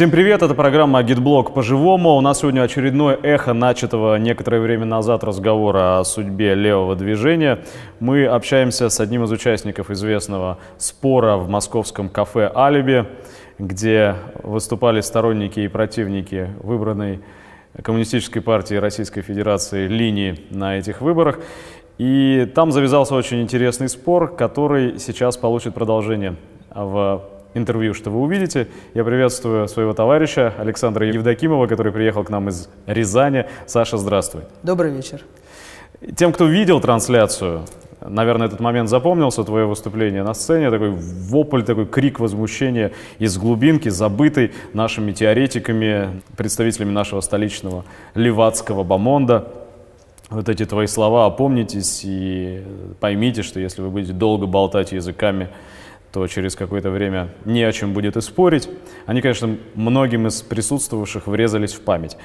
Всем привет, это программа «Гидблог по-живому». У нас сегодня очередное эхо начатого некоторое время назад разговора о судьбе левого движения. Мы общаемся с одним из участников известного спора в московском кафе «Алиби», где выступали сторонники и противники выбранной Коммунистической партии Российской Федерации линии на этих выборах. И там завязался очень интересный спор, который сейчас получит продолжение в интервью, что вы увидите. Я приветствую своего товарища Александра Евдокимова, который приехал к нам из Рязани. Саша, здравствуй. Добрый вечер. Тем, кто видел трансляцию, наверное, этот момент запомнился, твое выступление на сцене, такой вопль, такой крик возмущения из глубинки, забытый нашими теоретиками, представителями нашего столичного левацкого бомонда. Вот эти твои слова, опомнитесь и поймите, что если вы будете долго болтать языками, то через какое-то время не о чем будет и спорить. Они, конечно, многим из присутствовавших врезались в память.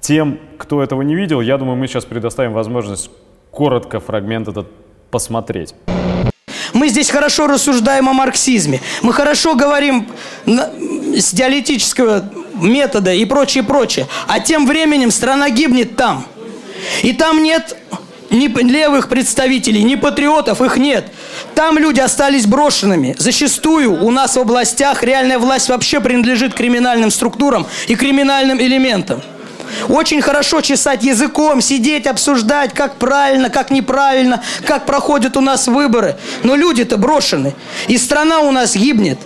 Тем, кто этого не видел, я думаю, мы сейчас предоставим возможность коротко фрагмент этот посмотреть. Мы здесь хорошо рассуждаем о марксизме. Мы хорошо говорим с диалектического метода и прочее, прочее. А тем временем страна гибнет там. И там нет ни левых представителей, ни патриотов, их нет. Там люди остались брошенными. Зачастую у нас в областях реальная власть вообще принадлежит криминальным структурам и криминальным элементам. Очень хорошо чесать языком, сидеть, обсуждать, как правильно, как неправильно, как проходят у нас выборы. Но люди-то брошены. И страна у нас гибнет.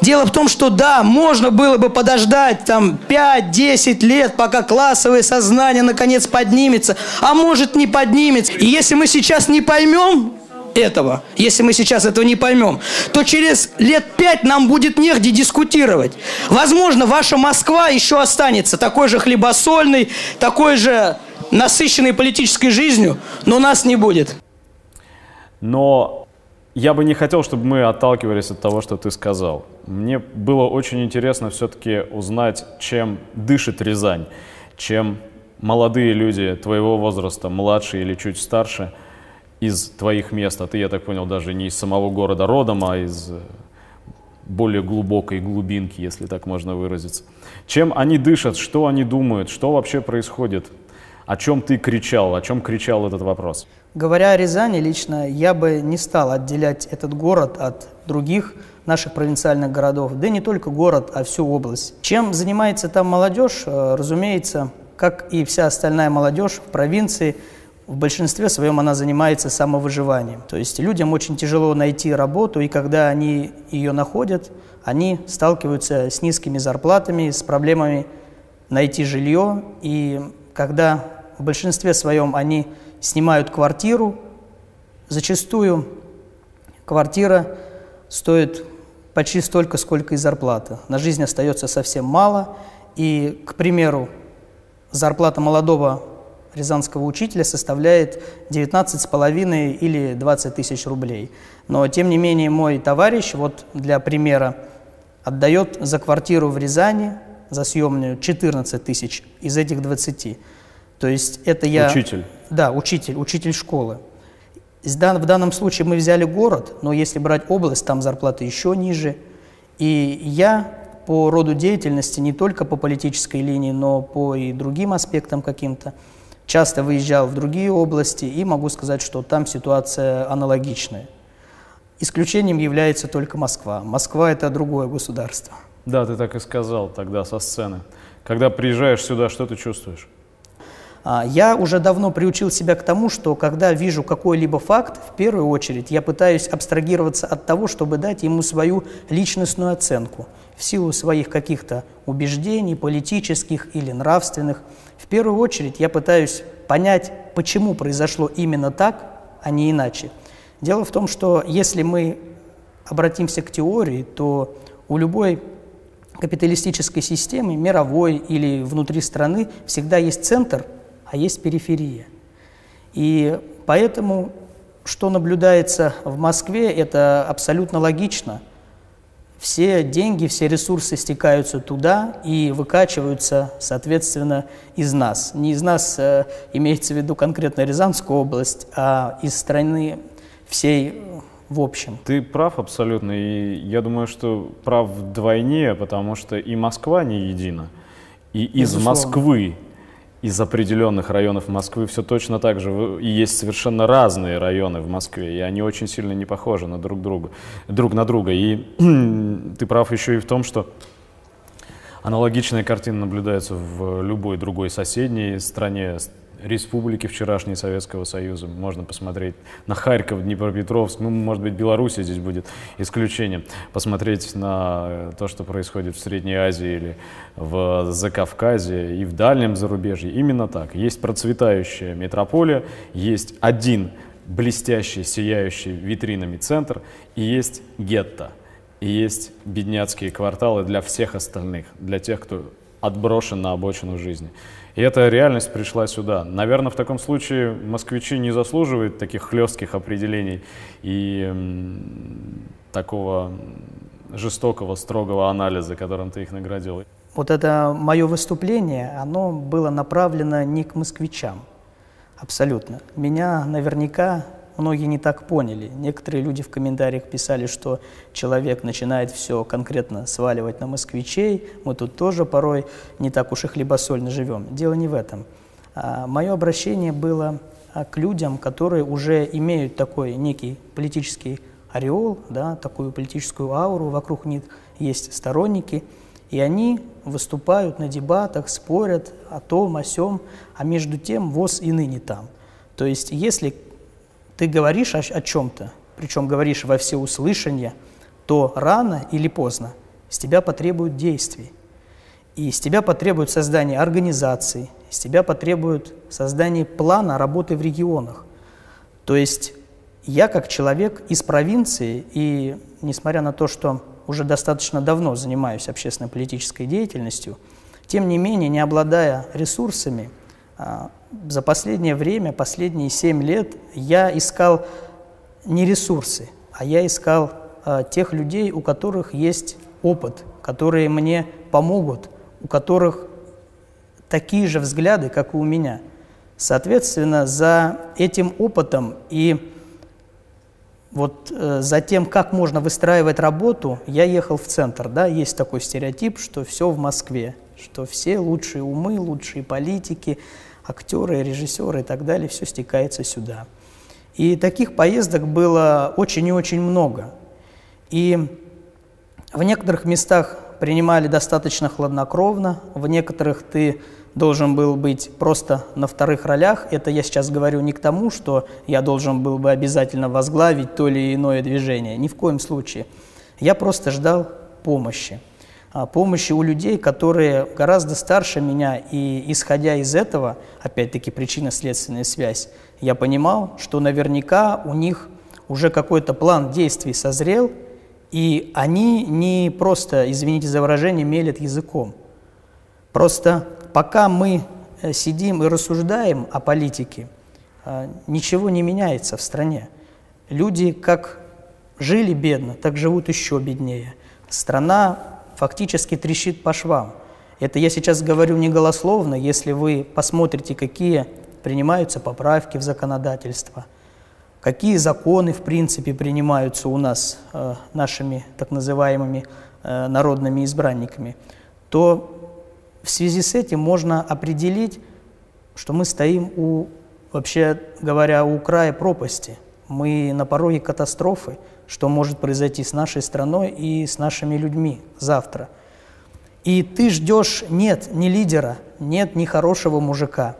Дело в том, что да, можно было бы подождать там 5-10 лет, пока классовое сознание наконец поднимется, а может не поднимется. И если мы сейчас не поймем этого, если мы сейчас этого не поймем, то через лет пять нам будет негде дискутировать. Возможно, ваша Москва еще останется такой же хлебосольной, такой же насыщенной политической жизнью, но нас не будет. Но я бы не хотел, чтобы мы отталкивались от того, что ты сказал. Мне было очень интересно все-таки узнать, чем дышит Рязань, чем молодые люди твоего возраста, младшие или чуть старше, из твоих мест, а ты, я так понял, даже не из самого города родом, а из э, более глубокой глубинки, если так можно выразиться. Чем они дышат, что они думают, что вообще происходит, о чем ты кричал, о чем кричал этот вопрос? Говоря о Рязани, лично я бы не стал отделять этот город от других наших провинциальных городов, да и не только город, а всю область. Чем занимается там молодежь, э, разумеется, как и вся остальная молодежь в провинции, в большинстве своем она занимается самовыживанием. То есть людям очень тяжело найти работу, и когда они ее находят, они сталкиваются с низкими зарплатами, с проблемами найти жилье, и когда в большинстве своем они снимают квартиру. Зачастую квартира стоит почти столько, сколько и зарплата. На жизнь остается совсем мало. И, к примеру, зарплата молодого рязанского учителя составляет 19,5 или 20 тысяч рублей. Но, тем не менее, мой товарищ, вот для примера, отдает за квартиру в Рязани, за съемную, 14 тысяч из этих 20. То есть это я... Учитель. Да, учитель, учитель школы. В данном случае мы взяли город, но если брать область, там зарплаты еще ниже. И я по роду деятельности, не только по политической линии, но по и другим аспектам каким-то, часто выезжал в другие области и могу сказать, что там ситуация аналогичная. Исключением является только Москва. Москва – это другое государство. Да, ты так и сказал тогда со сцены. Когда приезжаешь сюда, что ты чувствуешь? А, я уже давно приучил себя к тому, что когда вижу какой-либо факт, в первую очередь я пытаюсь абстрагироваться от того, чтобы дать ему свою личностную оценку в силу своих каких-то убеждений, политических или нравственных. Первую очередь я пытаюсь понять, почему произошло именно так, а не иначе. Дело в том, что если мы обратимся к теории, то у любой капиталистической системы, мировой или внутри страны, всегда есть центр – а есть периферия. И поэтому, что наблюдается в Москве, это абсолютно логично. Все деньги, все ресурсы стекаются туда и выкачиваются, соответственно, из нас. Не из нас э, имеется в виду конкретно Рязанскую область, а из страны всей в общем. Ты прав абсолютно, и я думаю, что прав вдвойне, потому что и Москва не едина, и из Безусловно. Москвы, из определенных районов Москвы все точно так же, и есть совершенно разные районы в Москве, и они очень сильно не похожи на друг друга, друг на друга. И ты прав еще и в том, что аналогичная картина наблюдается в любой другой соседней стране, республики вчерашней Советского Союза. Можно посмотреть на Харьков, Днепропетровск, ну, может быть, Белоруссия здесь будет исключением. Посмотреть на то, что происходит в Средней Азии или в Закавказье и в дальнем зарубежье. Именно так. Есть процветающая метрополия, есть один блестящий, сияющий витринами центр и есть гетто. И есть бедняцкие кварталы для всех остальных, для тех, кто отброшен на обочину жизни. И эта реальность пришла сюда. Наверное, в таком случае москвичи не заслуживают таких хлестких определений и такого жестокого, строгого анализа, которым ты их наградил. Вот это мое выступление, оно было направлено не к москвичам, абсолютно. Меня наверняка многие не так поняли. Некоторые люди в комментариях писали, что человек начинает все конкретно сваливать на москвичей, мы тут тоже порой не так уж и хлебосольно живем. Дело не в этом. А, мое обращение было а, к людям, которые уже имеют такой некий политический ореол, да, такую политическую ауру, вокруг них есть сторонники, и они выступают на дебатах, спорят о том, о сем, а между тем ВОЗ и ныне там. То есть если ты говоришь о, о чем-то, причем говоришь во всеуслышание, то рано или поздно с тебя потребуют действий. И с тебя потребуют создание организаций, с тебя потребуют создание плана работы в регионах. То есть я как человек из провинции, и несмотря на то, что уже достаточно давно занимаюсь общественно-политической деятельностью, тем не менее, не обладая ресурсами, за последнее время, последние семь лет, я искал не ресурсы, а я искал а, тех людей, у которых есть опыт, которые мне помогут, у которых такие же взгляды, как и у меня. Соответственно, за этим опытом и вот э, за тем, как можно выстраивать работу, я ехал в центр. Да? Есть такой стереотип, что все в Москве, что все лучшие умы, лучшие политики – актеры, режиссеры и так далее, все стекается сюда. И таких поездок было очень и очень много. И в некоторых местах принимали достаточно хладнокровно, в некоторых ты должен был быть просто на вторых ролях. Это я сейчас говорю не к тому, что я должен был бы обязательно возглавить то или иное движение. Ни в коем случае. Я просто ждал помощи. А, помощи у людей, которые гораздо старше меня, и исходя из этого, опять-таки причинно-следственная связь, я понимал, что наверняка у них уже какой-то план действий созрел, и они не просто, извините за выражение, мелят языком. Просто пока мы э, сидим и рассуждаем о политике, э, ничего не меняется в стране. Люди как жили бедно, так живут еще беднее. Страна фактически трещит по швам. Это я сейчас говорю не голословно, если вы посмотрите, какие принимаются поправки в законодательство, какие законы, в принципе, принимаются у нас э, нашими так называемыми э, народными избранниками, то в связи с этим можно определить, что мы стоим у, вообще говоря, у края пропасти. Мы на пороге катастрофы, что может произойти с нашей страной и с нашими людьми завтра. И ты ждешь, нет, не лидера, нет, не хорошего мужика,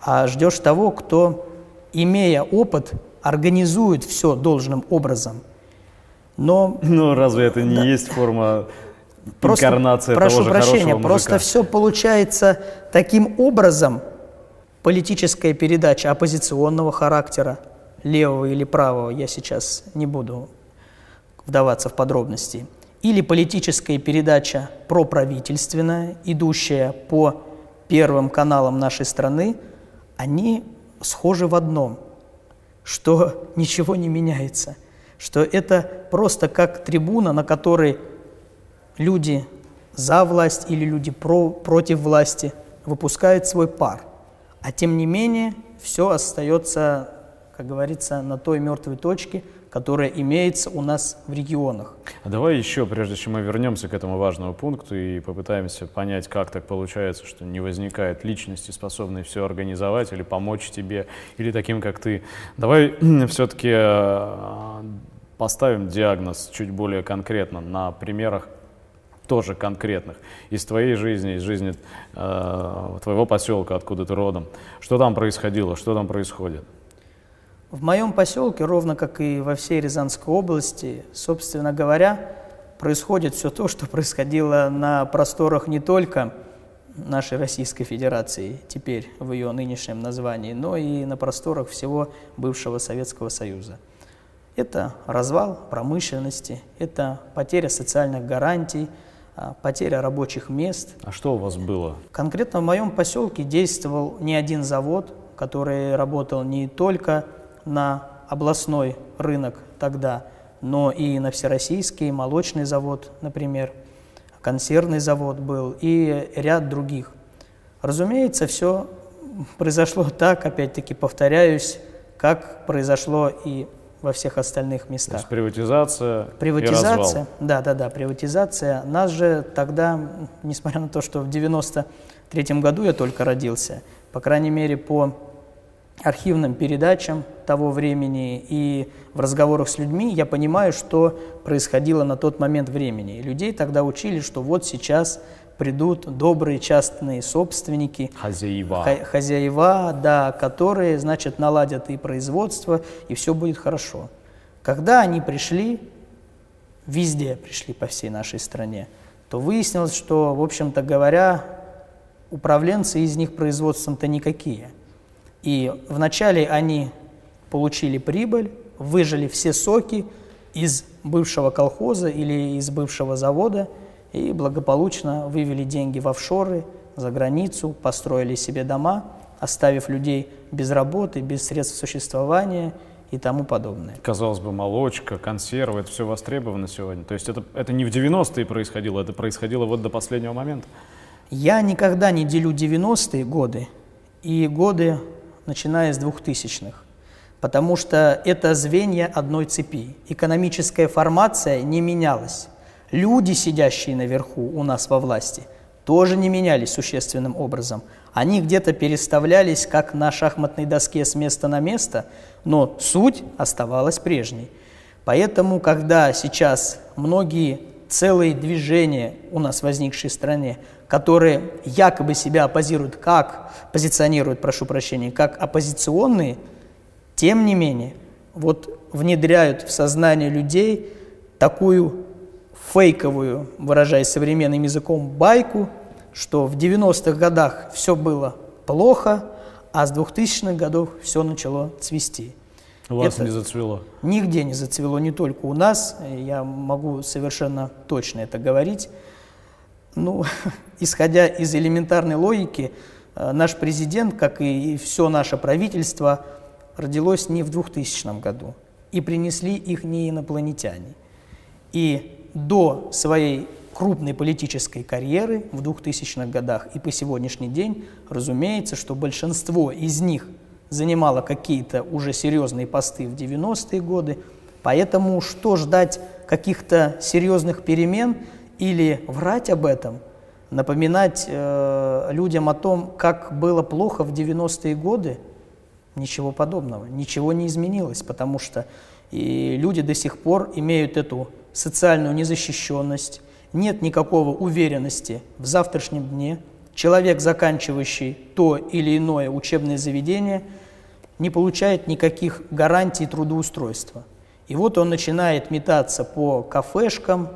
а ждешь того, кто, имея опыт, организует все должным образом. Но, Но разве это не да. есть форма просто, инкарнация прошу того же прощения, просто все получается таким образом, политическая передача оппозиционного характера, левого или правого, я сейчас не буду вдаваться в подробности, или политическая передача проправительственная, идущая по первым каналам нашей страны, они схожи в одном, что ничего не меняется, что это просто как трибуна, на которой люди за власть или люди про, против власти выпускают свой пар. А тем не менее, все остается как говорится, на той мертвой точке, которая имеется у нас в регионах. А давай еще, прежде чем мы вернемся к этому важному пункту и попытаемся понять, как так получается, что не возникает личности, способной все организовать или помочь тебе, или таким, как ты. Давай все-таки э, поставим диагноз чуть более конкретно на примерах тоже конкретных, из твоей жизни, из жизни э, твоего поселка, откуда ты родом. Что там происходило, что там происходит? В моем поселке, ровно как и во всей Рязанской области, собственно говоря, происходит все то, что происходило на просторах не только нашей Российской Федерации, теперь в ее нынешнем названии, но и на просторах всего бывшего Советского Союза. Это развал промышленности, это потеря социальных гарантий, а, потеря рабочих мест. А что у вас было? Конкретно в моем поселке действовал не один завод, который работал не только на областной рынок тогда, но и на всероссийский молочный завод, например, консервный завод был и ряд других. Разумеется, все произошло так, опять-таки повторяюсь, как произошло и во всех остальных местах. То есть приватизация, приватизация и развал. Да, да, да, приватизация. Нас же тогда, несмотря на то, что в 93 году я только родился, по крайней мере, по архивным передачам того времени и в разговорах с людьми я понимаю, что происходило на тот момент времени. И людей тогда учили, что вот сейчас придут добрые частные собственники, хозяева, хозяева, да, которые, значит, наладят и производство, и все будет хорошо. Когда они пришли, везде пришли по всей нашей стране, то выяснилось, что, в общем-то говоря, управленцы из них производством-то никакие – и вначале они получили прибыль, выжили все соки из бывшего колхоза или из бывшего завода и благополучно вывели деньги в офшоры, за границу, построили себе дома, оставив людей без работы, без средств существования и тому подобное. Казалось бы, молочка, консервы, это все востребовано сегодня. То есть это, это не в 90-е происходило, это происходило вот до последнего момента? Я никогда не делю 90-е годы и годы начиная с 2000-х, потому что это звенья одной цепи. Экономическая формация не менялась. Люди, сидящие наверху у нас во власти, тоже не менялись существенным образом. Они где-то переставлялись, как на шахматной доске с места на место, но суть оставалась прежней. Поэтому, когда сейчас многие целые движения у нас возникшие в стране которые якобы себя оппозируют, как позиционируют, прошу прощения, как оппозиционные, тем не менее, вот внедряют в сознание людей такую фейковую, выражаясь современным языком, байку, что в 90-х годах все было плохо, а с 2000-х годов все начало цвести. У вас это не зацвело? Нигде не зацвело, не только у нас. Я могу совершенно точно это говорить. Ну, исходя из элементарной логики, э, наш президент, как и все наше правительство, родилось не в 2000 году, и принесли их не инопланетяне. И до своей крупной политической карьеры в 2000-х годах и по сегодняшний день, разумеется, что большинство из них занимало какие-то уже серьезные посты в 90-е годы, поэтому что ждать каких-то серьезных перемен – или врать об этом, напоминать э, людям о том, как было плохо в 90-е годы, ничего подобного, ничего не изменилось, потому что и люди до сих пор имеют эту социальную незащищенность, нет никакого уверенности в завтрашнем дне. Человек, заканчивающий то или иное учебное заведение, не получает никаких гарантий трудоустройства. И вот он начинает метаться по кафешкам,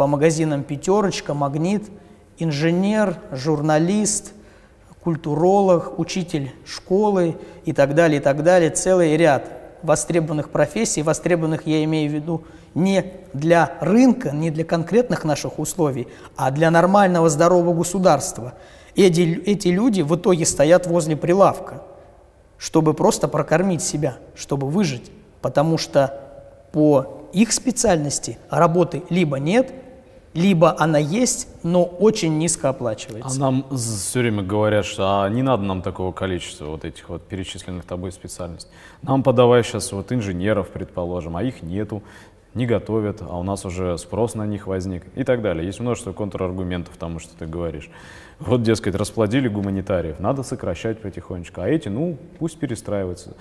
по магазинам «Пятерочка», «Магнит», инженер, журналист, культуролог, учитель школы и так далее, и так далее. Целый ряд востребованных профессий, востребованных я имею в виду не для рынка, не для конкретных наших условий, а для нормального здорового государства. Эти, эти люди в итоге стоят возле прилавка, чтобы просто прокормить себя, чтобы выжить, потому что по их специальности работы либо нет, либо она есть, но очень низко оплачивается. А нам все время говорят, что а не надо нам такого количества вот этих вот перечисленных тобой специальностей. Нам подавай сейчас вот инженеров, предположим, а их нету, не готовят, а у нас уже спрос на них возник и так далее. Есть множество контраргументов тому, что ты говоришь. Вот, дескать, расплодили гуманитариев, надо сокращать потихонечку, а эти, ну, пусть перестраиваются.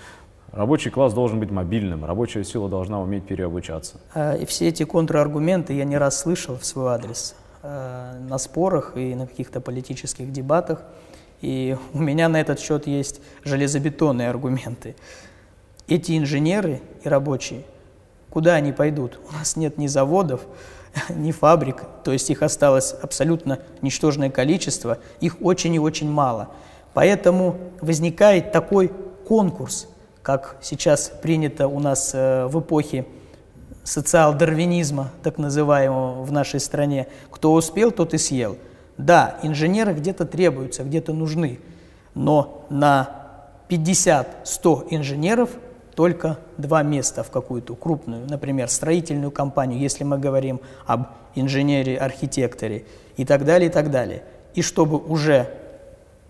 Рабочий класс должен быть мобильным, рабочая сила должна уметь переобучаться. А, и все эти контраргументы я не раз слышал в свой адрес а, на спорах и на каких-то политических дебатах. И у меня на этот счет есть железобетонные аргументы. Эти инженеры и рабочие, куда они пойдут? У нас нет ни заводов, ни фабрик, то есть их осталось абсолютно ничтожное количество, их очень и очень мало. Поэтому возникает такой конкурс – как сейчас принято у нас э, в эпохе социал-дарвинизма, так называемого в нашей стране. Кто успел, тот и съел. Да, инженеры где-то требуются, где-то нужны, но на 50-100 инженеров только два места в какую-то крупную, например, строительную компанию, если мы говорим об инженере, архитекторе и так далее, и так далее. И чтобы уже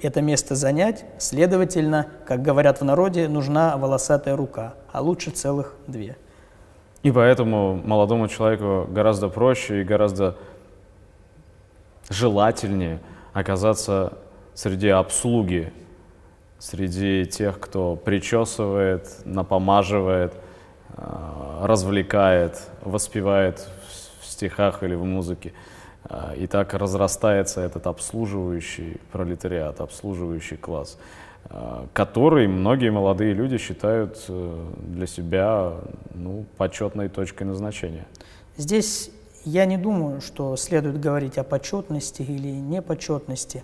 это место занять, следовательно, как говорят в народе, нужна волосатая рука, а лучше целых две. И поэтому молодому человеку гораздо проще и гораздо желательнее оказаться среди обслуги, среди тех, кто причесывает, напомаживает, э, развлекает, воспевает в стихах или в музыке. А, и так разрастается этот обслуживающий пролетариат, обслуживающий класс, а, который многие молодые люди считают э, для себя ну, почетной точкой назначения. Здесь я не думаю, что следует говорить о почетности или непочетности.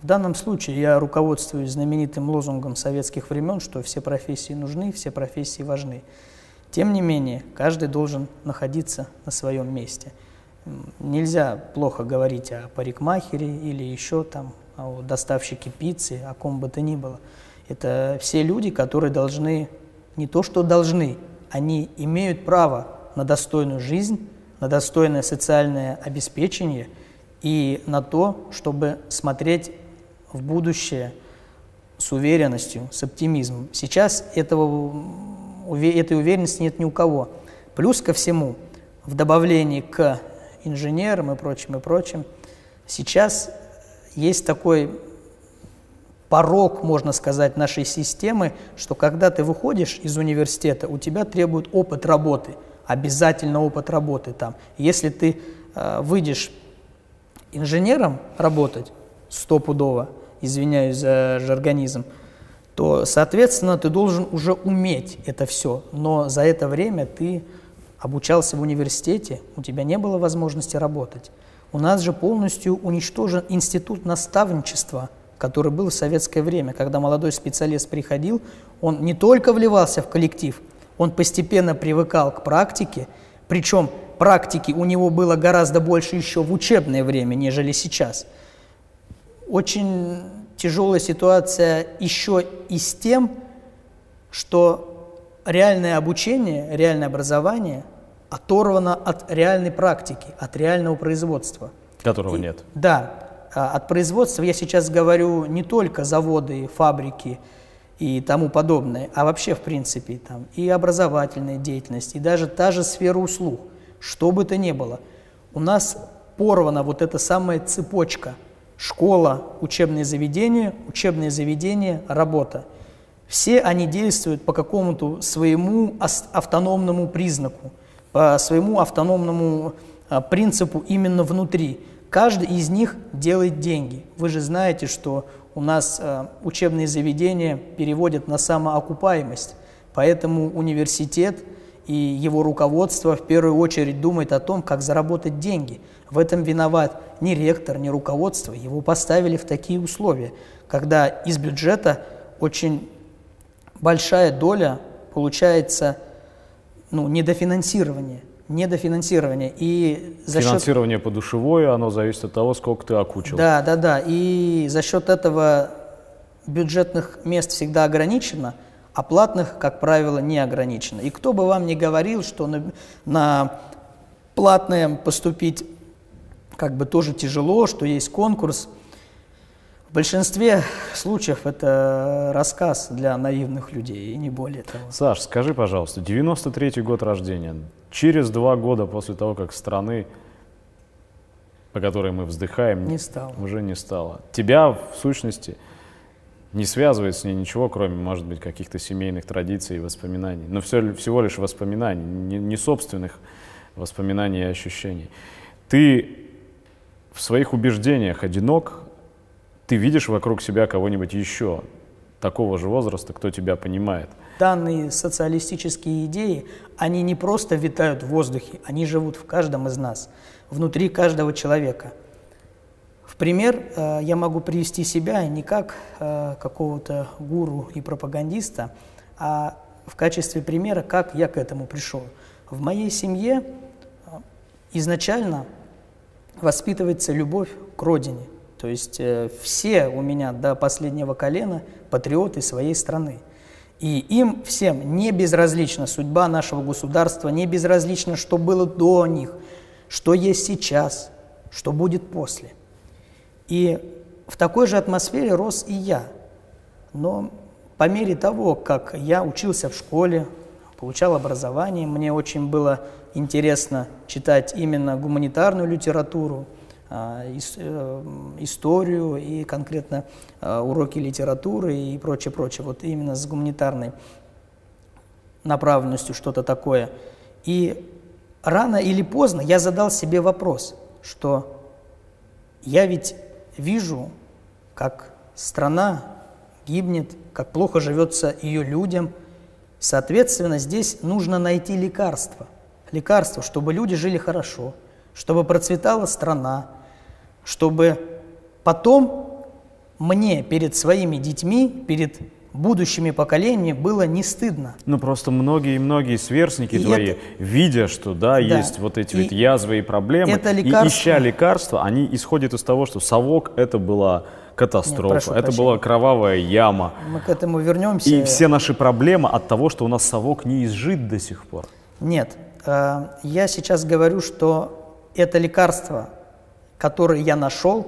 В данном случае я руководствуюсь знаменитым лозунгом советских времен, что все профессии нужны, все профессии важны. Тем не менее, каждый должен находиться на своем месте – Нельзя плохо говорить о парикмахере или еще там о доставщике пиццы, о ком бы то ни было. Это все люди, которые должны, не то что должны, они имеют право на достойную жизнь, на достойное социальное обеспечение и на то, чтобы смотреть в будущее с уверенностью, с оптимизмом. Сейчас этого, этой уверенности нет ни у кого. Плюс ко всему, в добавлении к инженерам и прочим, и прочим. Сейчас есть такой порог, можно сказать, нашей системы, что когда ты выходишь из университета, у тебя требуют опыт работы, обязательно опыт работы там. Если ты э, выйдешь инженером работать стопудово, извиняюсь за жаргонизм, то, соответственно, ты должен уже уметь это все, но за это время ты обучался в университете, у тебя не было возможности работать. У нас же полностью уничтожен институт наставничества, который был в советское время. Когда молодой специалист приходил, он не только вливался в коллектив, он постепенно привыкал к практике, причем практики у него было гораздо больше еще в учебное время, нежели сейчас. Очень тяжелая ситуация еще и с тем, что реальное обучение, реальное образование – оторвана от реальной практики, от реального производства. Которого И, нет. Да. А, от производства я сейчас говорю не только заводы, фабрики и тому подобное, а вообще, в принципе, там и образовательная деятельность, и даже та же сфера услуг, что бы то ни было. У нас порвана вот эта самая цепочка. Школа, учебное заведение, учебное заведение, работа. Все они действуют по какому-то своему автономному признаку – по своему автономному а, принципу именно внутри. Каждый из них делает деньги. Вы же знаете, что у нас а, учебные заведения переводят на самоокупаемость, поэтому университет и его руководство в первую очередь думает о том, как заработать деньги. В этом виноват ни ректор, ни руководство. Его поставили в такие условия, когда из бюджета очень большая доля получается ну, недофинансирование. Недофинансирование. И за Финансирование счет... подушевое, оно зависит от того, сколько ты окучил. Да, да, да. И за счет этого бюджетных мест всегда ограничено, а платных, как правило, не ограничено. И кто бы вам ни говорил, что на, на платное поступить как бы тоже тяжело, что есть конкурс. В большинстве случаев это рассказ для наивных людей, и не более того. Саш, скажи, пожалуйста, 93-й год рождения, через два года после того, как страны, по которой мы вздыхаем, не стало. уже не стало. Тебя, в сущности, не связывает с ней ничего, кроме, может быть, каких-то семейных традиций и воспоминаний. Но все, всего лишь воспоминаний, не, не собственных воспоминаний и ощущений. Ты в своих убеждениях одинок, ты видишь вокруг себя кого-нибудь еще такого же возраста, кто тебя понимает. Данные социалистические идеи, они не просто витают в воздухе, они живут в каждом из нас, внутри каждого человека. В пример э, я могу привести себя не как э, какого-то гуру и пропагандиста, а в качестве примера, как я к этому пришел. В моей семье э, изначально воспитывается любовь к родине. То есть э, все у меня до последнего колена патриоты своей страны. И им всем не безразлична судьба нашего государства, не безразлично, что было до них, что есть сейчас, что будет после. И в такой же атмосфере рос и я. Но по мере того, как я учился в школе, получал образование, мне очень было интересно читать именно гуманитарную литературу, историю и конкретно а, уроки литературы и прочее, прочее. Вот именно с гуманитарной направленностью что-то такое. И рано или поздно я задал себе вопрос, что я ведь вижу, как страна гибнет, как плохо живется ее людям. Соответственно, здесь нужно найти лекарство. Лекарство, чтобы люди жили хорошо, чтобы процветала страна, чтобы потом мне перед своими детьми, перед будущими поколениями было не стыдно. Ну просто многие-многие сверстники и твои, это... видя, что да, да, есть вот эти и вот язвы и проблемы, это лекарство... и ища лекарства, они исходят из того, что совок это была катастрофа, Нет, это прощения. была кровавая яма. Мы к этому вернемся. И все наши проблемы от того, что у нас совок не изжит до сих пор. Нет, э, я сейчас говорю, что это лекарство который я нашел,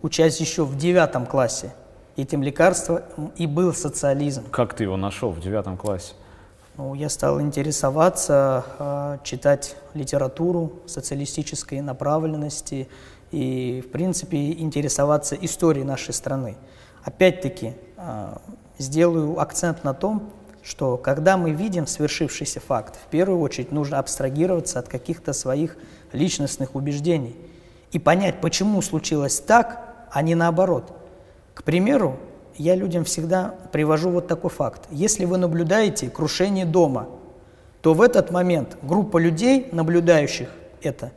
учась еще в девятом классе. Этим лекарством и был социализм. Как ты его нашел в девятом классе? Ну, я стал интересоваться, э, читать литературу социалистической направленности и, в принципе, интересоваться историей нашей страны. Опять-таки, э, сделаю акцент на том, что когда мы видим свершившийся факт, в первую очередь нужно абстрагироваться от каких-то своих личностных убеждений – и понять, почему случилось так, а не наоборот. К примеру, я людям всегда привожу вот такой факт. Если вы наблюдаете крушение дома, то в этот момент группа людей, наблюдающих это,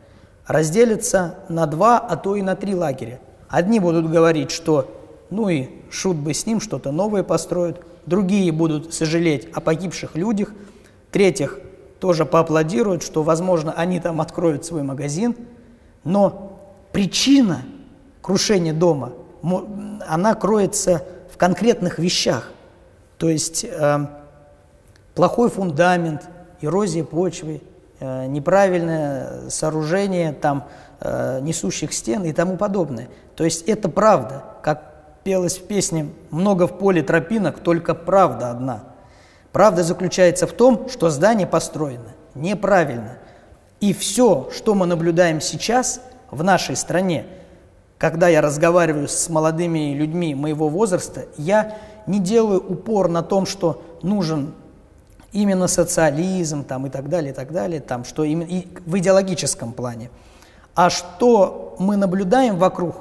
разделится на два, а то и на три лагеря. Одни будут говорить, что ну и шут бы с ним, что-то новое построят. Другие будут сожалеть о погибших людях. Третьих тоже поаплодируют, что, возможно, они там откроют свой магазин. Но причина крушения дома, она кроется в конкретных вещах. То есть э, плохой фундамент, эрозия почвы, э, неправильное сооружение там, э, несущих стен и тому подобное. То есть это правда, как пелось в песне «Много в поле тропинок, только правда одна». Правда заключается в том, что здание построено неправильно. И все, что мы наблюдаем сейчас – в нашей стране, когда я разговариваю с молодыми людьми моего возраста, я не делаю упор на том, что нужен именно социализм там, и так далее, и так далее, там, что именно и в идеологическом плане. А что мы наблюдаем вокруг,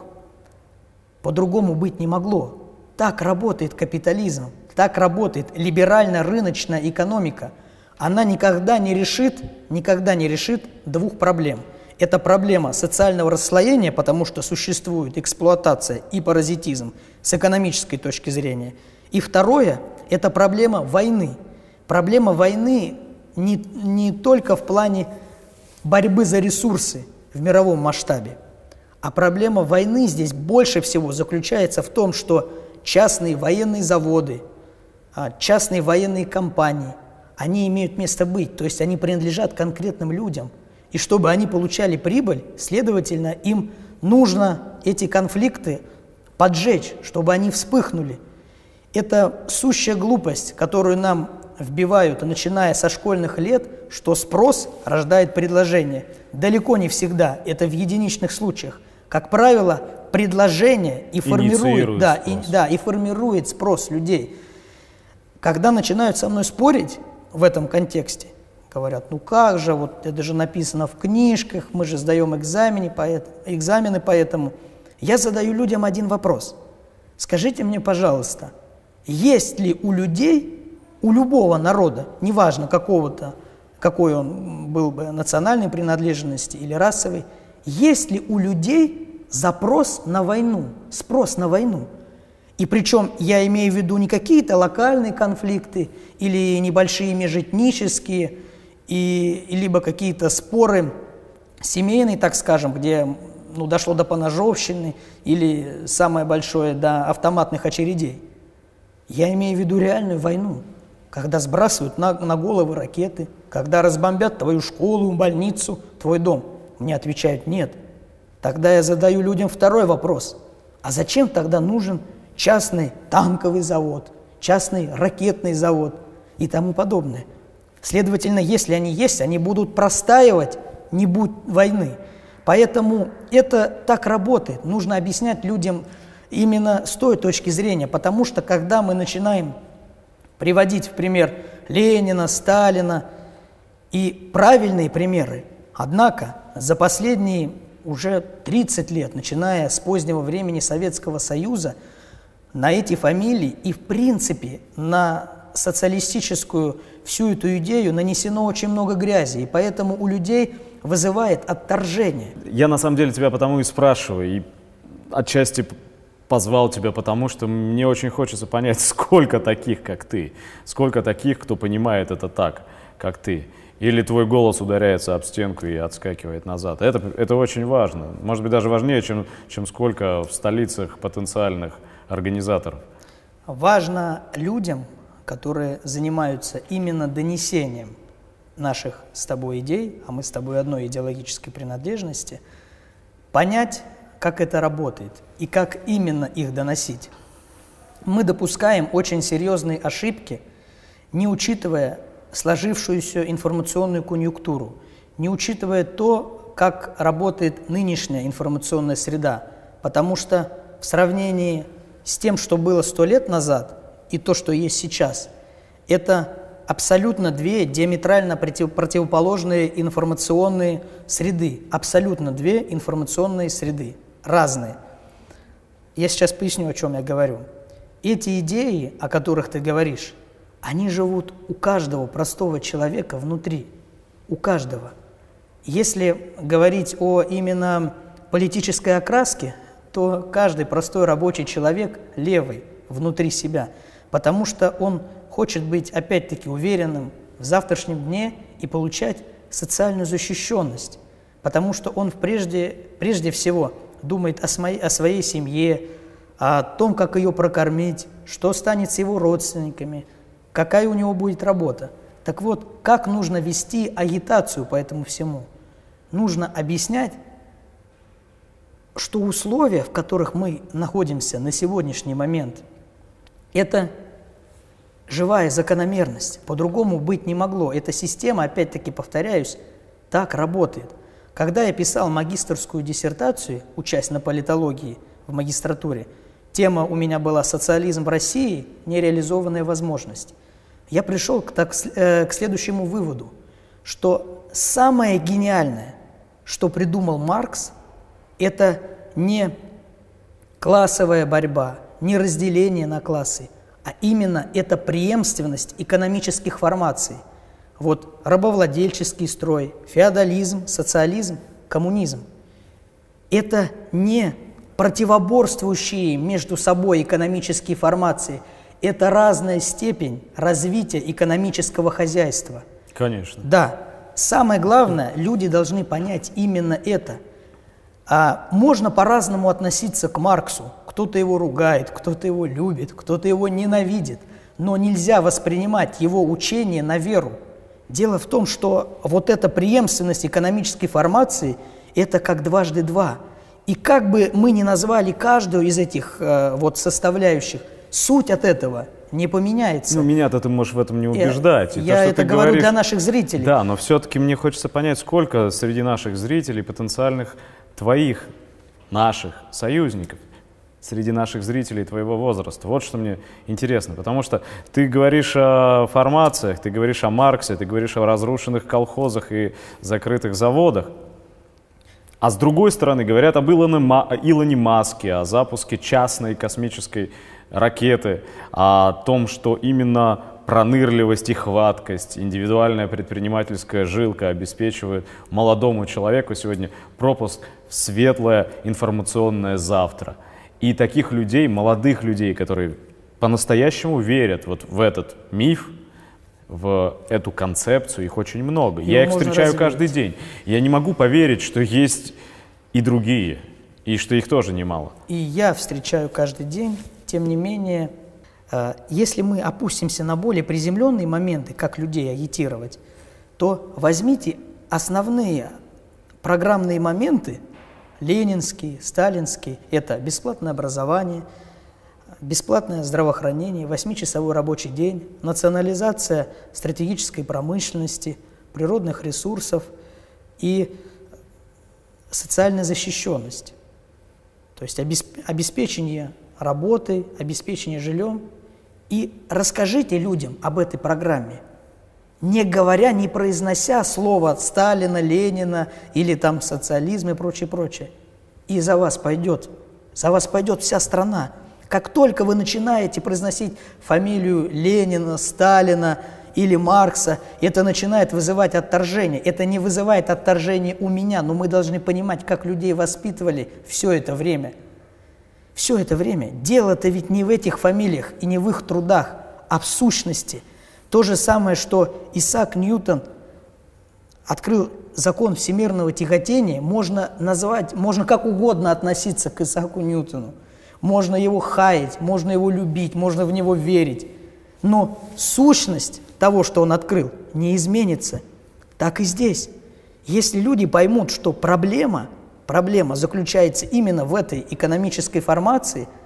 по-другому быть не могло. Так работает капитализм, так работает либерально-рыночная экономика. Она никогда не решит, никогда не решит двух проблем – это проблема социального расслоения, потому что существует эксплуатация и паразитизм с экономической точки зрения. И второе – это проблема войны. Проблема войны не, не только в плане борьбы за ресурсы в мировом масштабе, а проблема войны здесь больше всего заключается в том, что частные военные заводы, а, частные военные компании, они имеют место быть, то есть они принадлежат конкретным людям – и чтобы они получали прибыль, следовательно, им Нужно эти конфликты поджечь, чтобы они вспыхнули. Это сущая глупость, которую нам вбивают, начиная со школьных лет, что спрос рождает предложение. Далеко не всегда, это в единичных случаях. Как правило, предложение и формирует, да, и, да, и формирует спрос людей. Когда начинают со мной спорить в этом контексте, говорят, ну как же, вот это же написано в книжках, мы же сдаем экзамены, экзамены, поэтому я задаю людям один вопрос. Скажите мне, пожалуйста, есть ли у людей, у любого народа, неважно какого-то, какой он был бы национальной принадлежности или расовой, есть ли у людей запрос на войну, спрос на войну? И причем я имею в виду не какие-то локальные конфликты или небольшие межэтнические, и, либо какие-то споры семейные, так скажем, где ну, дошло до поножовщины или самое большое до автоматных очередей. Я имею в виду реальную войну, когда сбрасывают на, на головы ракеты, когда разбомбят твою школу, больницу, твой дом. Мне отвечают нет. Тогда я задаю людям второй вопрос. А зачем тогда нужен частный танковый завод, частный ракетный завод и тому подобное? Следовательно, если они есть, они будут простаивать, не будь войны. Поэтому это так работает. Нужно объяснять людям именно с той точки зрения, потому что когда мы начинаем приводить в пример Ленина, Сталина и правильные примеры, однако за последние уже 30 лет, начиная с позднего времени Советского Союза, на эти фамилии и в принципе на социалистическую всю эту идею нанесено очень много грязи, и поэтому у людей вызывает отторжение. Я на самом деле тебя потому и спрашиваю, и отчасти позвал тебя потому, что мне очень хочется понять, сколько таких, как ты, сколько таких, кто понимает это так, как ты. Или твой голос ударяется об стенку и отскакивает назад. Это, это очень важно. Может быть, даже важнее, чем, чем сколько в столицах потенциальных организаторов. Важно людям которые занимаются именно донесением наших с тобой идей, а мы с тобой одной идеологической принадлежности, понять, как это работает и как именно их доносить. Мы допускаем очень серьезные ошибки, не учитывая сложившуюся информационную конъюнктуру, не учитывая то, как работает нынешняя информационная среда, потому что в сравнении с тем, что было сто лет назад – и то, что есть сейчас, это абсолютно две диаметрально против, противоположные информационные среды. Абсолютно две информационные среды, разные. Я сейчас поясню, о чем я говорю. Эти идеи, о которых ты говоришь, они живут у каждого простого человека внутри, у каждого. Если говорить о именно политической окраске, то каждый простой рабочий человек левый внутри себя – потому что он хочет быть, опять-таки, уверенным в завтрашнем дне и получать социальную защищенность, потому что он прежде, прежде всего думает о, своей, о своей семье, о том, как ее прокормить, что станет с его родственниками, какая у него будет работа. Так вот, как нужно вести агитацию по этому всему? Нужно объяснять, что условия, в которых мы находимся на сегодняшний момент, это живая закономерность. По-другому быть не могло. Эта система, опять-таки повторяюсь, так работает. Когда я писал магистрскую диссертацию, учась на политологии в магистратуре, тема у меня была «Социализм в России. Нереализованная возможность». Я пришел к, так, э, к следующему выводу, что самое гениальное, что придумал Маркс, это не классовая борьба, не разделение на классы – а именно это преемственность экономических формаций. Вот рабовладельческий строй, феодализм, социализм, коммунизм. Это не противоборствующие между собой экономические формации, это разная степень развития экономического хозяйства. Конечно. Да. Самое главное, люди должны понять именно это. А можно по-разному относиться к Марксу, кто-то его ругает, кто-то его любит, кто-то его ненавидит. Но нельзя воспринимать его учение на веру. Дело в том, что вот эта преемственность экономической формации – это как дважды два. И как бы мы ни назвали каждую из этих э, вот составляющих, суть от этого не поменяется. Ну, меня-то ты можешь в этом не убеждать. Я, я это говорю говоришь, для наших зрителей. Да, но все-таки мне хочется понять, сколько среди наших зрителей потенциальных твоих, наших союзников, среди наших зрителей твоего возраста. Вот что мне интересно, потому что ты говоришь о формациях, ты говоришь о Марксе, ты говоришь о разрушенных колхозах и закрытых заводах. А с другой стороны, говорят об Илоне, Илоне Маске, о запуске частной космической ракеты, о том, что именно пронырливость и хваткость, индивидуальная предпринимательская жилка обеспечивают молодому человеку сегодня пропуск светлое информационное завтра. И таких людей, молодых людей, которые по-настоящему верят вот в этот миф, в эту концепцию, их очень много. Его Я их встречаю развить. каждый день. Я не могу поверить, что есть и другие, и что их тоже немало. И я встречаю каждый день, тем не менее, э, если мы опустимся на более приземленные моменты, как людей агитировать, то возьмите основные программные моменты, ленинские, сталинские, это бесплатное образование – бесплатное здравоохранение, восьмичасовой рабочий день, национализация стратегической промышленности, природных ресурсов и социальная защищенность. То есть обеспечение работой, обеспечение жильем. И расскажите людям об этой программе, не говоря, не произнося слово Сталина, Ленина или там социализм и прочее, прочее. И за вас пойдет, за вас пойдет вся страна. Как только вы начинаете произносить фамилию Ленина, Сталина или Маркса, это начинает вызывать отторжение. Это не вызывает отторжение у меня, но мы должны понимать, как людей воспитывали все это время. Все это время. Дело-то ведь не в этих фамилиях и не в их трудах, а в сущности. То же самое, что Исаак Ньютон открыл закон всемирного тяготения, можно назвать, можно как угодно относиться к Исааку Ньютону. Можно его хаять, можно его любить, можно в него верить. Но сущность того, что он открыл, не изменится. Так и здесь. Если люди поймут, что проблема, проблема заключается именно в этой экономической формации –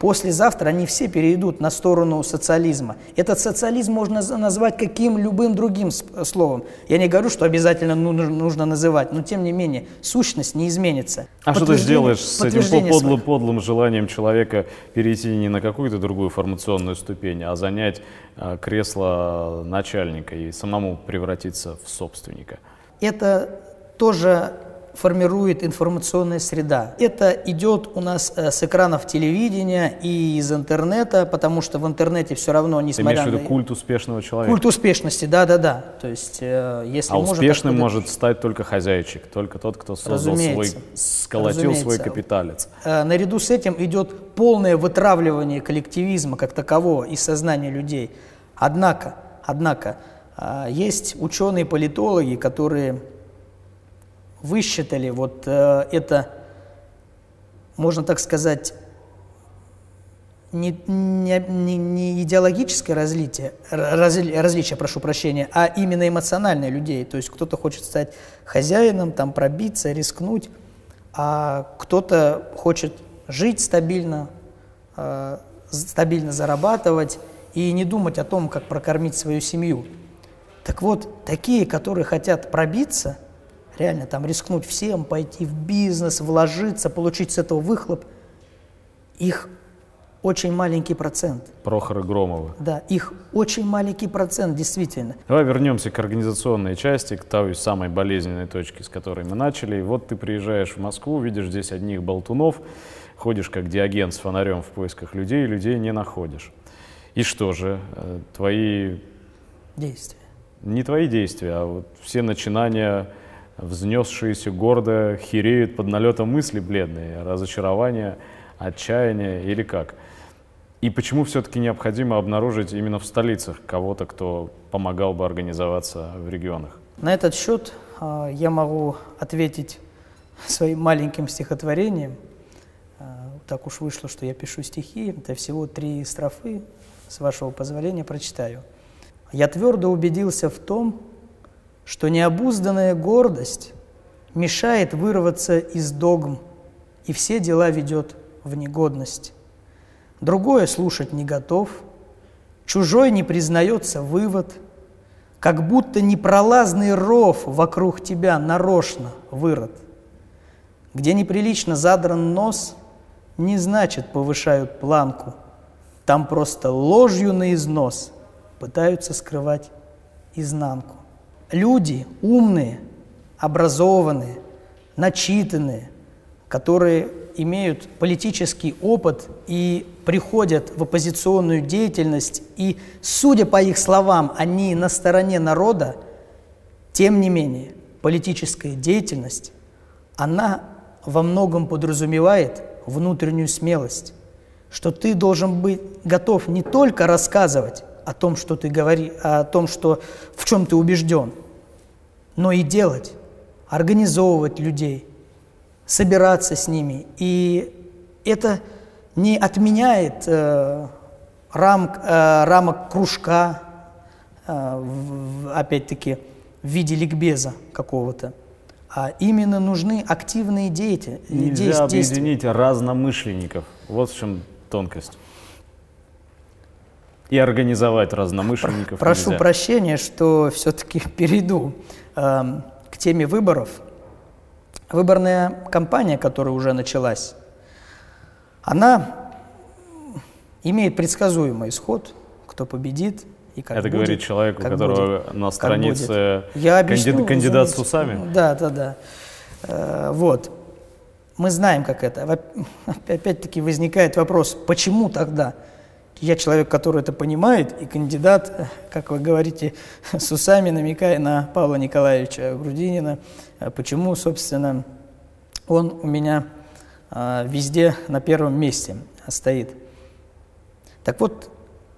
Послезавтра они все перейдут на сторону социализма. Этот социализм можно назвать каким любым другим словом. Я не говорю, что обязательно нужно называть, но тем не менее сущность не изменится. А что ты сделаешь с этим подлым, подлым желанием человека перейти не на какую-то другую формационную ступень, а занять а, кресло начальника и самому превратиться в собственника? Это тоже формирует информационная среда. Это идет у нас э, с экранов телевидения и из интернета, потому что в интернете все равно, несмотря Ты имеешь в виду культ успешного человека? Культ успешности, да-да-да. То есть, э, если а может успешным откуда... может стать только хозяйчик, только тот, кто создал Разумеется. свой, сколотил Разумеется. свой капиталец. Э, наряду с этим идет полное вытравливание коллективизма как такового из сознания людей. Однако, однако, есть ученые-политологи, которые высчитали вот э, это, можно так сказать, не, не, не идеологическое различие, разли, различие, прошу прощения, а именно эмоциональное людей. То есть кто-то хочет стать хозяином, там пробиться, рискнуть, а кто-то хочет жить стабильно, э, стабильно зарабатывать и не думать о том, как прокормить свою семью. Так вот, такие, которые хотят пробиться – реально там рискнуть всем, пойти в бизнес, вложиться, получить с этого выхлоп, их очень маленький процент. Прохоры Громовы. Да, их очень маленький процент, действительно. Давай вернемся к организационной части, к той самой болезненной точке, с которой мы начали. И вот ты приезжаешь в Москву, видишь здесь одних болтунов, ходишь как диаген с фонарем в поисках людей, людей не находишь. И что же, э, твои... Действия. Не твои действия, а вот все начинания взнесшиеся гордо хереют под налетом мысли бледные, разочарования, отчаяния или как? И почему все-таки необходимо обнаружить именно в столицах кого-то, кто помогал бы организоваться в регионах? На этот счет э, я могу ответить своим маленьким стихотворением. Э, так уж вышло, что я пишу стихи. Это всего три строфы. С вашего позволения прочитаю. Я твердо убедился в том, что необузданная гордость мешает вырваться из догм и все дела ведет в негодность. Другое слушать не готов, чужой не признается вывод, как будто непролазный ров вокруг тебя нарочно вырод. Где неприлично задран нос, не значит повышают планку, там просто ложью на износ пытаются скрывать изнанку. Люди умные, образованные, начитанные, которые имеют политический опыт и приходят в оппозиционную деятельность, и, судя по их словам, они на стороне народа, тем не менее, политическая деятельность, она во многом подразумевает внутреннюю смелость, что ты должен быть готов не только рассказывать о том, что ты говори, о том, что, в чем ты убежден, но и делать, организовывать людей, собираться с ними. И это не отменяет э, рам, э, рамок кружка, э, опять-таки, в виде ликбеза какого-то. А именно нужны активные деятели. Нельзя объединить разномышленников. Вот в чем тонкость и организовать разномышленников. Прошу нельзя. прощения, что все-таки перейду э, к теме выборов. Выборная кампания, которая уже началась, она имеет предсказуемый исход, кто победит и как Это будет, говорит человек, у которого будет, на странице Я объясню, кандидат с усами? Да, да, да. Э, вот. Мы знаем, как это. Опять-таки возникает вопрос, почему тогда? Я человек, который это понимает, и кандидат, как вы говорите, с усами, намекая на Павла Николаевича Грудинина, почему, собственно, он у меня а, везде на первом месте стоит. Так вот,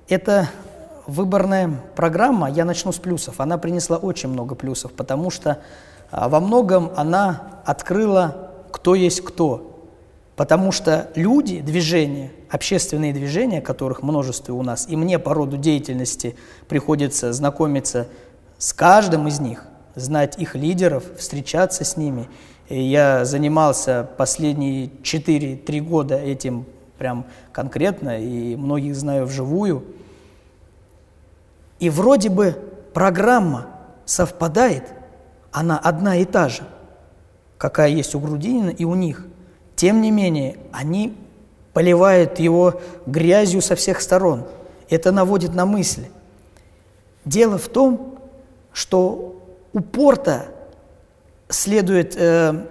эта выборная программа, я начну с плюсов, она принесла очень много плюсов, потому что а, во многом она открыла, кто есть кто. Потому что люди, движения, общественные движения, которых множество у нас, и мне по роду деятельности приходится знакомиться с каждым из них, знать их лидеров, встречаться с ними. И я занимался последние 4-3 года этим прям конкретно, и многих знаю вживую. И вроде бы программа совпадает, она одна и та же, какая есть у Грудинина и у них. Тем не менее, они поливают его грязью со всех сторон. Это наводит на мысли. Дело в том, что упорто следует э,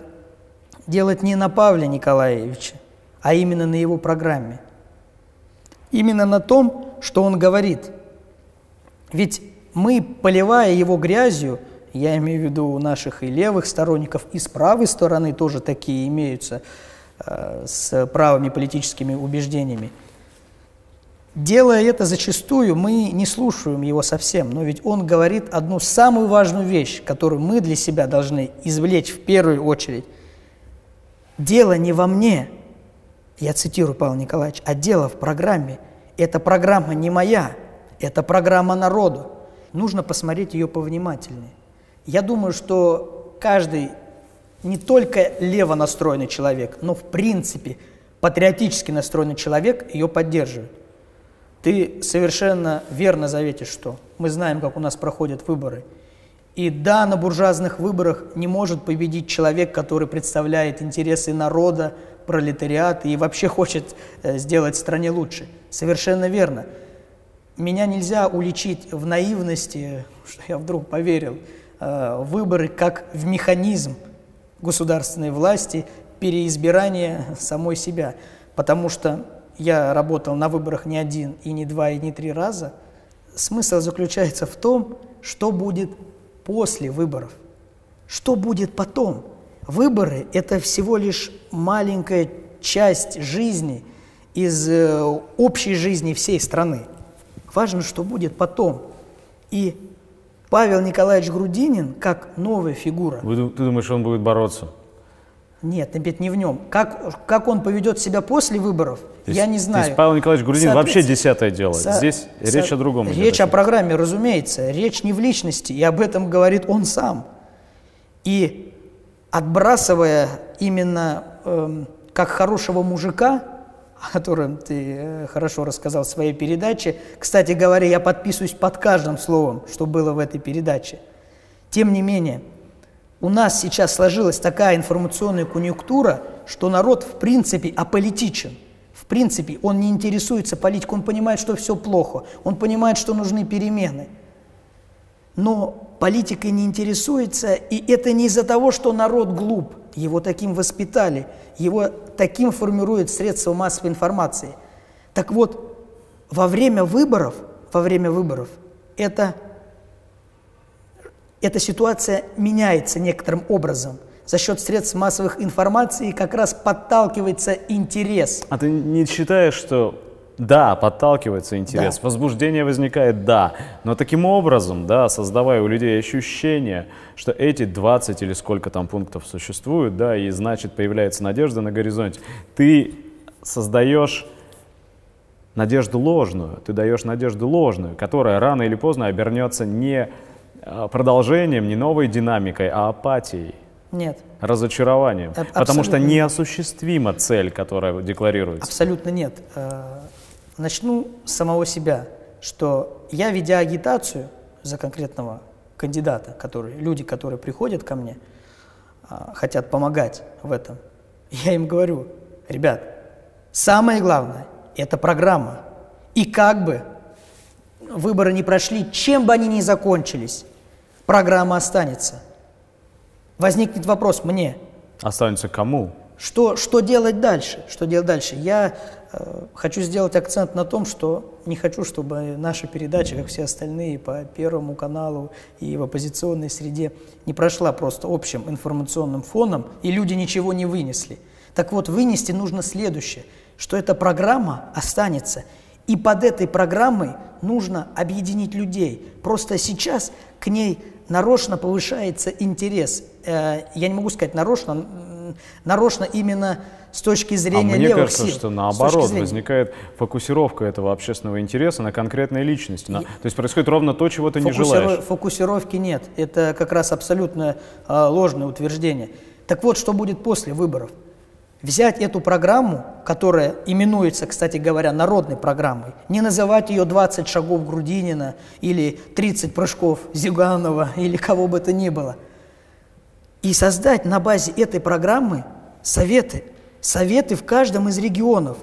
делать не на Павле Николаевиче, а именно на его программе. Именно на том, что он говорит. Ведь мы, поливая его грязью, я имею в виду наших и левых сторонников, и с правой стороны тоже такие имеются – с правыми политическими убеждениями. Делая это зачастую, мы не слушаем его совсем, но ведь он говорит одну самую важную вещь, которую мы для себя должны извлечь в первую очередь. Дело не во мне, я цитирую Павла Николаевича, а дело в программе. Эта программа не моя, это программа народу. Нужно посмотреть ее повнимательнее. Я думаю, что каждый не только лево настроенный человек, но в принципе патриотически настроенный человек ее поддерживает. Ты совершенно верно заветишь, что мы знаем, как у нас проходят выборы. И да, на буржуазных выборах не может победить человек, который представляет интересы народа, пролетариата и вообще хочет э, сделать стране лучше. Совершенно верно. Меня нельзя уличить в наивности, что я вдруг поверил, э, выборы как в механизм, государственной власти переизбирание самой себя. Потому что я работал на выборах не один, и не два, и не три раза. Смысл заключается в том, что будет после выборов, что будет потом. Выборы – это всего лишь маленькая часть жизни из э, общей жизни всей страны. Важно, что будет потом. И Павел Николаевич Грудинин, как новая фигура. Вы, ты думаешь, он будет бороться? Нет, опять не в нем. Как, как он поведет себя после выборов, есть, я не знаю. Здесь Павел Николаевич Грудинин вообще десятое дело. Со, Здесь со, речь о другом. Речь о программе, разумеется. Речь не в личности, и об этом говорит он сам. И отбрасывая именно э, как хорошего мужика, о котором ты э, хорошо рассказал в своей передаче. Кстати говоря, я подписываюсь под каждым словом, что было в этой передаче. Тем не менее, у нас сейчас сложилась такая информационная конъюнктура, что народ в принципе аполитичен. В принципе, он не интересуется политикой, он понимает, что все плохо, он понимает, что нужны перемены. Но политикой не интересуется, и это не из-за того, что народ глуп, его таким воспитали, его таким формируют средства массовой информации. Так вот, во время выборов, во время выборов, это, эта ситуация меняется некоторым образом. За счет средств массовых информации как раз подталкивается интерес. А ты не считаешь, что да, подталкивается интерес, да. возбуждение возникает, да, но таким образом, да, создавая у людей ощущение, что эти 20 или сколько там пунктов существуют, да, и значит появляется надежда на горизонте, ты создаешь надежду ложную, ты даешь надежду ложную, которая рано или поздно обернется не а, продолжением, не новой динамикой, а апатией. Нет. Разочарованием. Аб- потому что неосуществима цель, которая декларируется. Абсолютно нет. Начну с самого себя, что я, ведя агитацию за конкретного кандидата, который, люди, которые приходят ко мне, а, хотят помогать в этом, я им говорю, ребят, самое главное – это программа. И как бы выборы не прошли, чем бы они ни закончились, программа останется. Возникнет вопрос мне. Останется кому? Что, что делать дальше? Что делать дальше? Я Э, хочу сделать акцент на том, что не хочу, чтобы наша передача, как все остальные по Первому каналу и в оппозиционной среде, не прошла просто общим информационным фоном, и люди ничего не вынесли. Так вот, вынести нужно следующее, что эта программа останется, и под этой программой нужно объединить людей. Просто сейчас к ней нарочно повышается интерес. Э, я не могу сказать нарочно, нарочно именно с точки зрения а мне левых кажется, сил. что наоборот зрения... возникает фокусировка этого общественного интереса на конкретной личности. На... То есть происходит ровно то, чего ты Фокусиров... не желаешь. Фокусировки нет. Это как раз абсолютно э, ложное утверждение. Так вот, что будет после выборов? Взять эту программу, которая именуется, кстати говоря, народной программой, не называть ее 20 шагов Грудинина или 30 прыжков Зюганова или кого бы то ни было, и создать на базе этой программы советы, советы в каждом из регионов.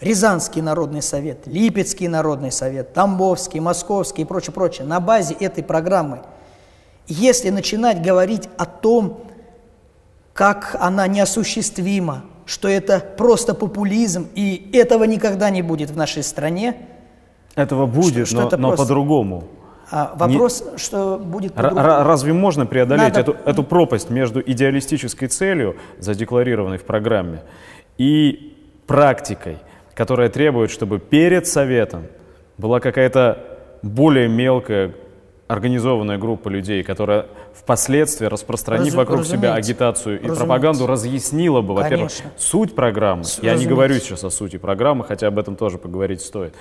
Рязанский народный совет, Липецкий народный совет, Тамбовский, Московский и прочее, прочее. На базе этой программы. Если начинать говорить о том, как она неосуществима, что это просто популизм, и этого никогда не будет в нашей стране. Этого будет, что, но, что но просто... по-другому. А вопрос, не... что будет Разве можно преодолеть Надо... эту, эту пропасть между идеалистической целью, задекларированной в программе, и практикой, которая требует, чтобы перед Советом была какая-то более мелкая организованная группа людей, которая впоследствии, распространив Раз, вокруг себя агитацию и пропаганду, разъяснила бы, во-первых, суть программы. С, Я не говорю сейчас о сути программы, хотя об этом тоже поговорить стоит.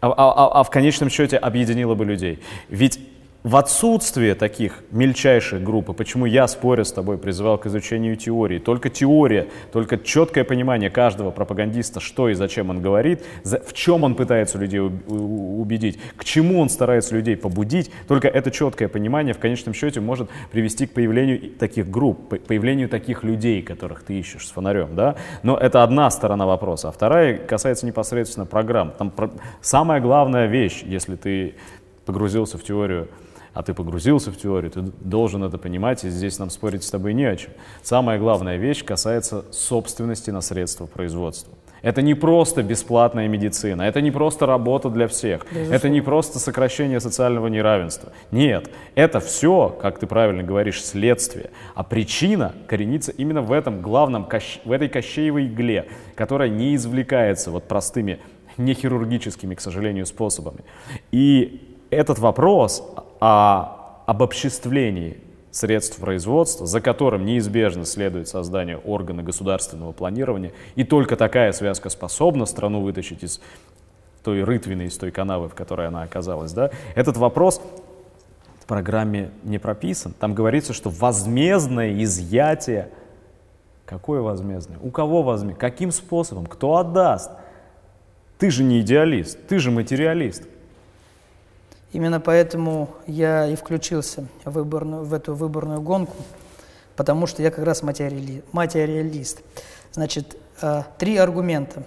А, а, а, а в конечном счете объединила бы людей. Ведь в отсутствие таких мельчайших групп, и почему я, споря с тобой, призывал к изучению теории, только теория, только четкое понимание каждого пропагандиста, что и зачем он говорит, в чем он пытается людей убедить, к чему он старается людей побудить, только это четкое понимание в конечном счете может привести к появлению таких групп, появлению таких людей, которых ты ищешь с фонарем, да? Но это одна сторона вопроса, а вторая касается непосредственно программ. Там про... самая главная вещь, если ты погрузился в теорию а ты погрузился в теорию, ты должен это понимать, и здесь нам спорить с тобой не о чем. Самая главная вещь касается собственности на средства производства. Это не просто бесплатная медицина, это не просто работа для всех, Безусловно. это не просто сокращение социального неравенства. Нет, это все, как ты правильно говоришь, следствие. А причина коренится именно в этом главном, в этой кощеевой игле, которая не извлекается вот простыми, не хирургическими, к сожалению, способами. И этот вопрос о обобществлении средств производства, за которым неизбежно следует создание органа государственного планирования, и только такая связка способна страну вытащить из той рытвины, из той канавы, в которой она оказалась. Да? Этот вопрос в программе не прописан. Там говорится, что возмездное изъятие Какое возмездие? У кого возмездие? Каким способом? Кто отдаст? Ты же не идеалист, ты же материалист. Именно поэтому я и включился в, выборную, в эту выборную гонку, потому что я как раз материали, материалист. Значит, э, три аргумента.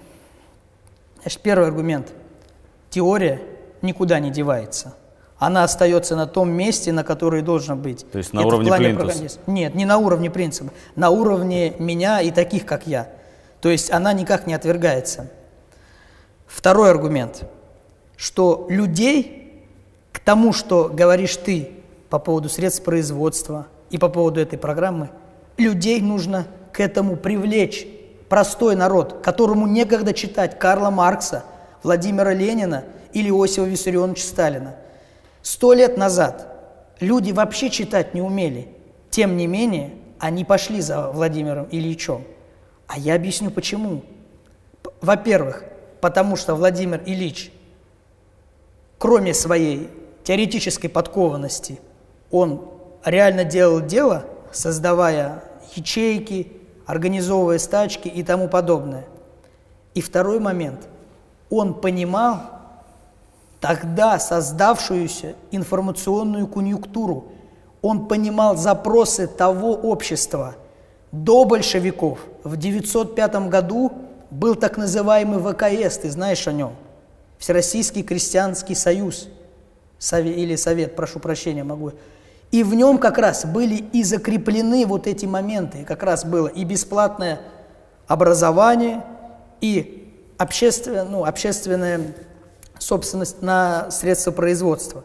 Значит, первый аргумент. Теория никуда не девается. Она остается на том месте, на которое должна быть. То есть на Это уровне плинтуса? Нет, не на уровне принципа. На уровне меня и таких, как я. То есть она никак не отвергается. Второй аргумент, что людей тому, что говоришь ты по поводу средств производства и по поводу этой программы, людей нужно к этому привлечь. Простой народ, которому некогда читать Карла Маркса, Владимира Ленина или Иосифа Виссарионовича Сталина. Сто лет назад люди вообще читать не умели. Тем не менее, они пошли за Владимиром Ильичем. А я объясню почему. Во-первых, потому что Владимир Ильич, кроме своей теоретической подкованности он реально делал дело, создавая ячейки, организовывая стачки и тому подобное. И второй момент. Он понимал тогда создавшуюся информационную конъюнктуру. Он понимал запросы того общества. До большевиков в 905 году был так называемый ВКС, ты знаешь о нем, Всероссийский крестьянский союз – совет, или совет, прошу прощения, могу. И в нем как раз были и закреплены вот эти моменты. Как раз было и бесплатное образование, и общественная, ну, общественная собственность на средства производства.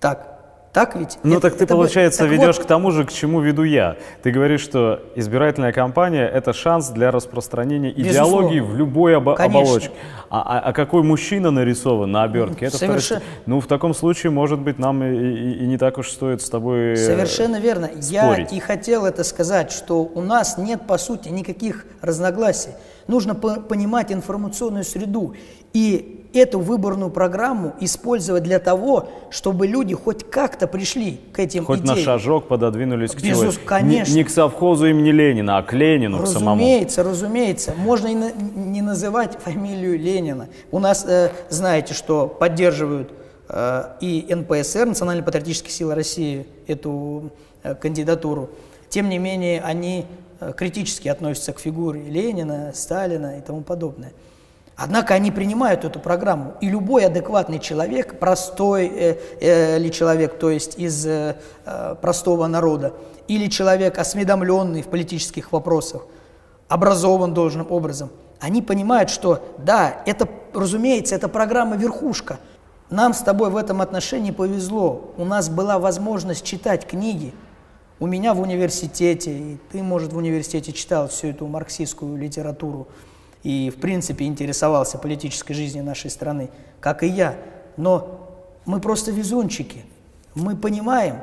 Так, так ведь? Ну это, так ты, это получается, так ведешь вот... к тому же, к чему веду я. Ты говоришь, что избирательная кампания – это шанс для распространения Безусловно. идеологии в любой об... оболочке. А, а, а какой мужчина нарисован на обертке? Это Совершенно... Ну, в таком случае, может быть, нам и, и, и не так уж стоит с тобой э, Совершенно верно. Спорить. Я и хотел это сказать, что у нас нет, по сути, никаких разногласий. Нужно по понимать информационную среду. И эту выборную программу использовать для того, чтобы люди хоть как-то пришли к этим хоть идеям. на шажок пододвинулись к Безус, теории. конечно. Не, не к совхозу имени Ленина, а к Ленину разумеется, к самому. Разумеется, разумеется. Можно и на, не называть фамилию Ленина. У нас, э, знаете, что поддерживают э, и НПСР, Национальная патриотическая сила России, эту э, кандидатуру. Тем не менее, они э, критически относятся к фигуре Ленина, Сталина и тому подобное. Однако они принимают эту программу, и любой адекватный человек, простой э, э, ли человек, то есть из э, э, простого народа, или человек, осведомленный в политических вопросах, образован должным образом, они понимают, что да, это, разумеется, это программа верхушка. Нам с тобой в этом отношении повезло. У нас была возможность читать книги. У меня в университете, и ты, может, в университете читал всю эту марксистскую литературу и, в принципе, интересовался политической жизнью нашей страны, как и я. Но мы просто везунчики. Мы понимаем,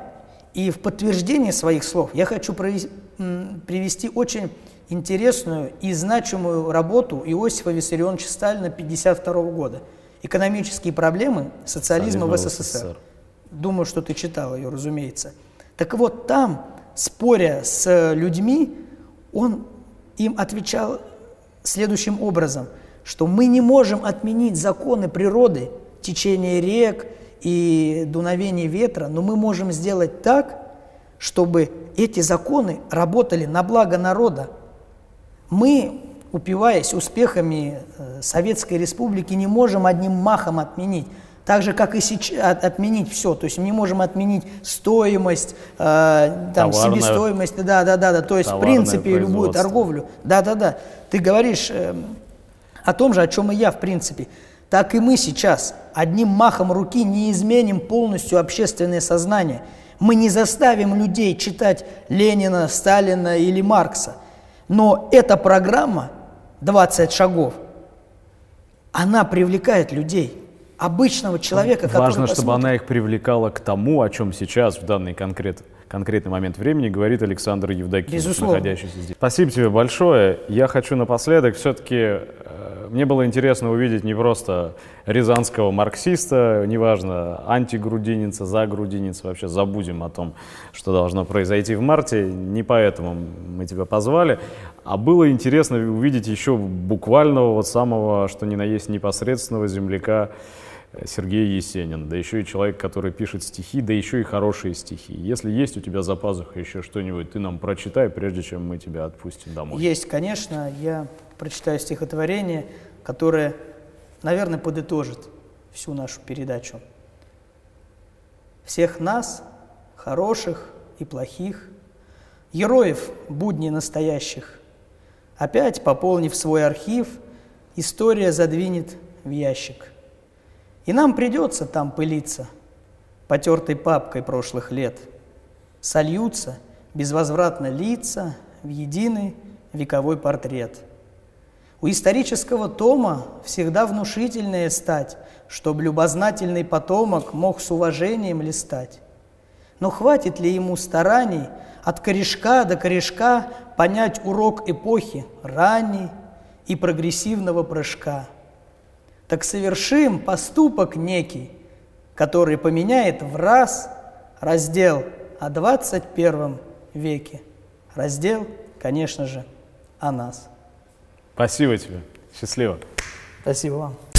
и в подтверждение своих слов я хочу привести очень интересную и значимую работу Иосифа Виссарионовича Сталина 1952 года «Экономические проблемы социализма в СССР». Думаю, что ты читал ее, разумеется. Так вот, там, споря с людьми, он им отвечал следующим образом, что мы не можем отменить законы природы, течение рек и дуновение ветра, но мы можем сделать так, чтобы эти законы работали на благо народа. Мы, упиваясь успехами э, Советской Республики, не можем одним махом отменить. Так же, как и сейчас, отменить все. То есть мы не можем отменить стоимость, э, там, Товарная, себестоимость, да, да, да, да. То есть, в принципе, любую торговлю. Да, да, да. Ты говоришь э, о том же, о чем и я, в принципе. Так и мы сейчас одним махом руки не изменим полностью общественное сознание. Мы не заставим людей читать Ленина, Сталина или Маркса. Но эта программа «20 шагов», она привлекает людей – обычного человека, который Важно, посмотрит. чтобы она их привлекала к тому, о чем сейчас, в данный конкрет, конкретный момент времени, говорит Александр Евдокимов, находящийся здесь. Спасибо тебе большое. Я хочу напоследок все-таки э, мне было интересно увидеть не просто рязанского марксиста, неважно, антигрудининца, загрудининца, вообще забудем о том, что должно произойти в марте, не поэтому мы тебя позвали, а было интересно увидеть еще буквального, вот самого, что ни на есть, непосредственного земляка Сергей Есенин, да еще и человек, который пишет стихи, да еще и хорошие стихи. Если есть у тебя за пазухой еще что-нибудь, ты нам прочитай, прежде чем мы тебя отпустим домой. Есть, конечно. Я прочитаю стихотворение, которое, наверное, подытожит всю нашу передачу. Всех нас, хороших и плохих, героев будней настоящих, опять пополнив свой архив, история задвинет в ящик – и нам придется там пылиться, потертой папкой прошлых лет. Сольются безвозвратно лица в единый вековой портрет. У исторического тома всегда внушительное стать, чтоб любознательный потомок мог с уважением листать. Но хватит ли ему стараний от корешка до корешка понять урок эпохи ранней и прогрессивного прыжка – так совершим поступок некий, который поменяет в раз раздел о 21 веке. Раздел, конечно же, о нас. Спасибо тебе. Счастливо. Спасибо вам.